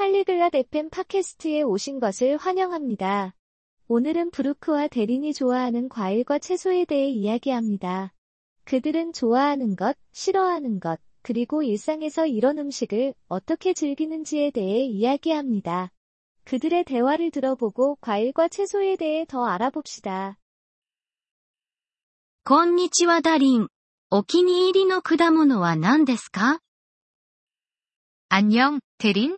팔리글랏 FM 팟캐스트에 오신 것을 환영합니다. 오늘은 브루크와 대린이 좋아하는 과일과 채소에 대해 이야기합니다. 그들은 좋아하는 것, 싫어하는 것, 그리고 일상에서 이런 음식을 어떻게 즐기는지에 대해 이야기합니다. 그들의 대화를 들어보고 과일과 채소에 대해 더 알아봅시다. こんにちはダリン。お気に入りの果物は何ですか 안녕, 대린?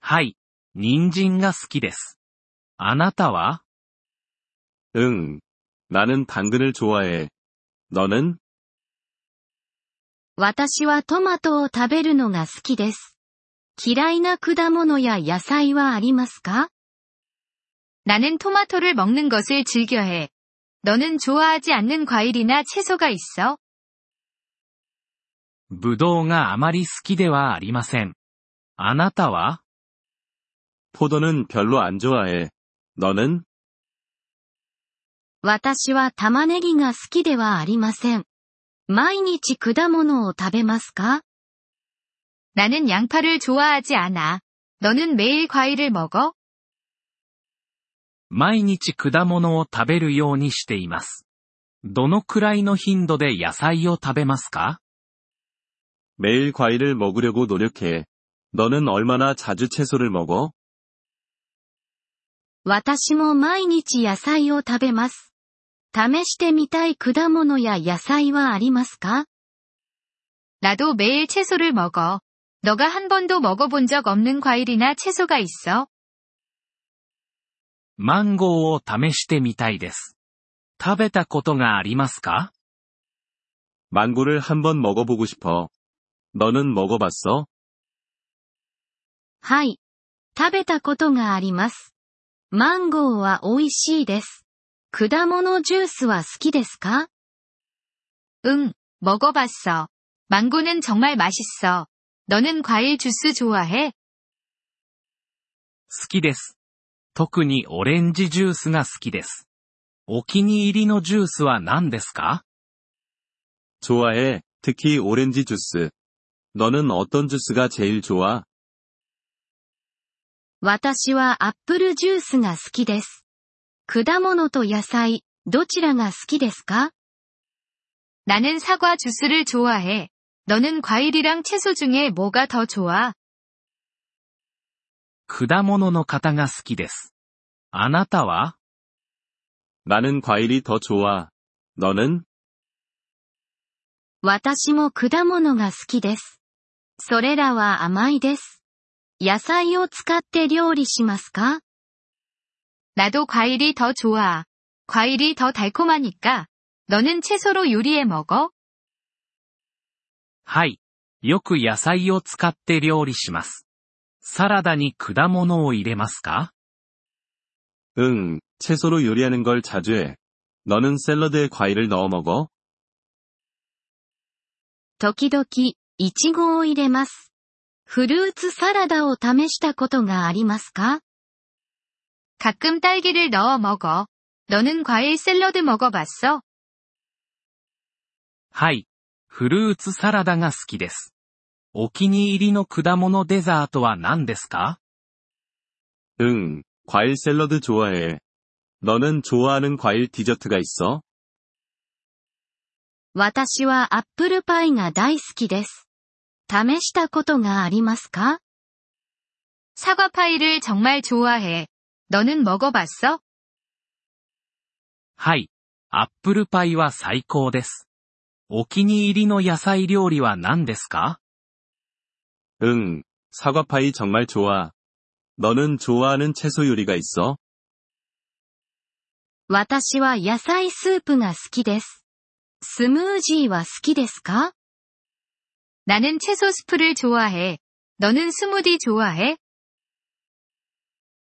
はい。人参が好きです。あなたは 응. 나는 당근을 좋아해. 너는? 私はトマトを食べるのが好きです。嫌いな果物や野菜はありますか 나는 토마토를 먹는 것을 즐겨해. 너는 좋아하지 않는 과일이나 채소가 있어? ぶどうがあまり好きではありません。あなたは 포도는 별로 안 좋아해. 너는? 私は玉ねぎが好きではありません。毎日果物を食べますか 나는 양파를 좋아하지 않아. 너는 매일 과일을 먹어? 毎日果物を食べるようにしています。どのくらいの頻度で野菜を食べますか 매일 과일을 먹으려고 노력해. 너는 얼마나 자주 채소를 먹어? 私も毎日野菜を食べます。試してみたい果物や野菜はありますか 나도 매일 채소를 먹어. 너가 한 번도 먹어본 적 없는 과일이나 채소가 있어? マンゴーを試してみたいです。食べたことがありますか 망고를 한번 먹어보고 싶어. 너는 먹어봤어? はい。食べたことがあります。 マンゴーは美味しいです。果物ジュースは好きですか 응, 먹어봤어. 망고는 정말 맛있어. 너는 과일 주스 좋아해? 好きです。特にオレンジジュースが好きです。お気に入りのジュースは何ですか 좋아해. 특히 오렌지 주스. 너는 어떤 주스가 제일 좋아? 私はアップルジュースが好きです。果物と野菜、どちらが好きですか 나는 사과 주스를 좋아해. 너는 과일이랑 채소 중에 뭐가 더 좋아? 果物の方が好きです。あなたは 나는 과일이 더 좋아. 너는? 私も果物が好きです。それらは甘いです。 野菜を使って料理しますか 나도 과일이 더 좋아. 과일이 더 달콤하니까. 너는 채소로 요리해 먹어? はい。よく野菜を使って料理します。サラダに果物を入れますか 응, 채소로 요리하는 걸 자주 해. 너는 샐러드에 과일을 넣어 먹어? 時々、いちごを入れます。 フルーツサラダを試したことがありますか 가끔 딸기를 넣어 먹어. 너는 과일 샐러드 먹어봤어? はい。フルーツサラダが好きです。お気に入りの果物デザートは何ですか 응, 과일 샐러드 좋아해. 너는 좋아하는 과일 디저트가 있어? 私はアップルパイが大好きです。 試したことがありますか 사과 파이를 정말 좋아해. 너는 먹어봤어? はい。アップルパイは最高です。お気に入りの野菜料理は何ですか 응, 사과파이 정말 좋아. 너는 좋아하는 채소 요리가 있어? 私は野菜スープが好きです。スムージーは好きですか 나는 채소 스프를 좋아해. 너는 스무디 좋아해?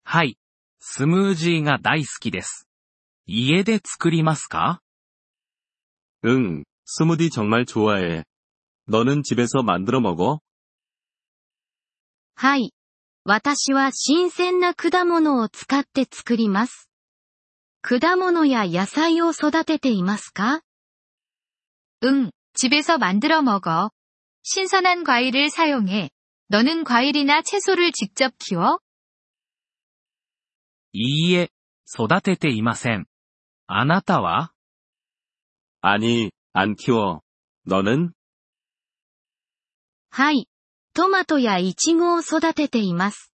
はい。スムージーが大好きです。家で作りますか 응, 스무디 정말 좋아해. 너는 집에서 만들어 먹어? はい。私は新鮮な果物を使って作ります。果物や野菜を育てていますか 응, 집에서 만들어 먹어. 신선한 과일을 사용해. 너는 과일이나 채소를 직접 키워? いいえ、育てていません。あなたは 아니, 안 키워. 너는? はい。トマトやイチゴを育てています。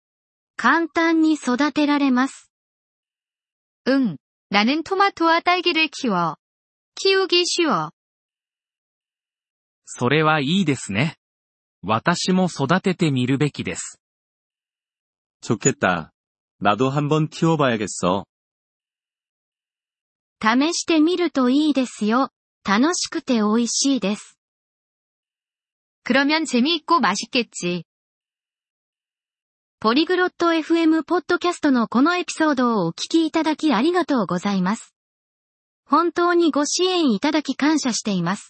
簡単に育てられます。 응, 나는 토마토와 딸기를 키워. 키우기 쉬워. それはいいですね。私も育ててみるべきです。 좋겠다. 나도 한번 키워봐야겠어. 試してみるといいですよ。楽しくて美味しいです。 그러면 재미있고 맛있겠지. ポリグロット FM ポッドキャストのこのエピソードをお聞きいただきありがとうございます。本当にご支援いただき感謝しています。